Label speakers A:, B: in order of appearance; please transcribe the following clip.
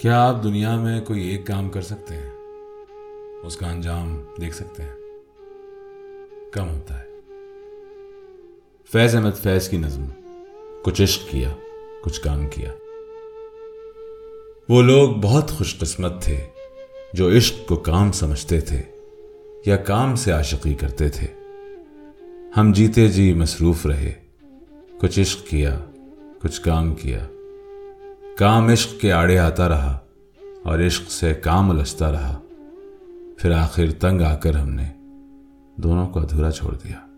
A: کیا آپ دنیا میں کوئی ایک کام کر سکتے ہیں؟ اس کا انجام دیکھ سکتے ہیں۔ کم ہوتا ہے۔ فیض احمد فیض کی نظم۔ کچھ عشق کیا، کچھ کام کیا۔ وہ لوگ بہت خوش قسمت تھے جو عشق کو کام سمجھتے تھے یا کام سے عاشقی کرتے تھے۔ ہم جیتے جی مصروف رہے۔ کچھ عشق کیا، کچھ کام کیا۔ کام عشق کے آڑے آتا رہا اور عشق سے کام الجھتا رہا۔ پھر آخر تنگ آ کر ہم نے دونوں کو ادھورا چھوڑ دیا۔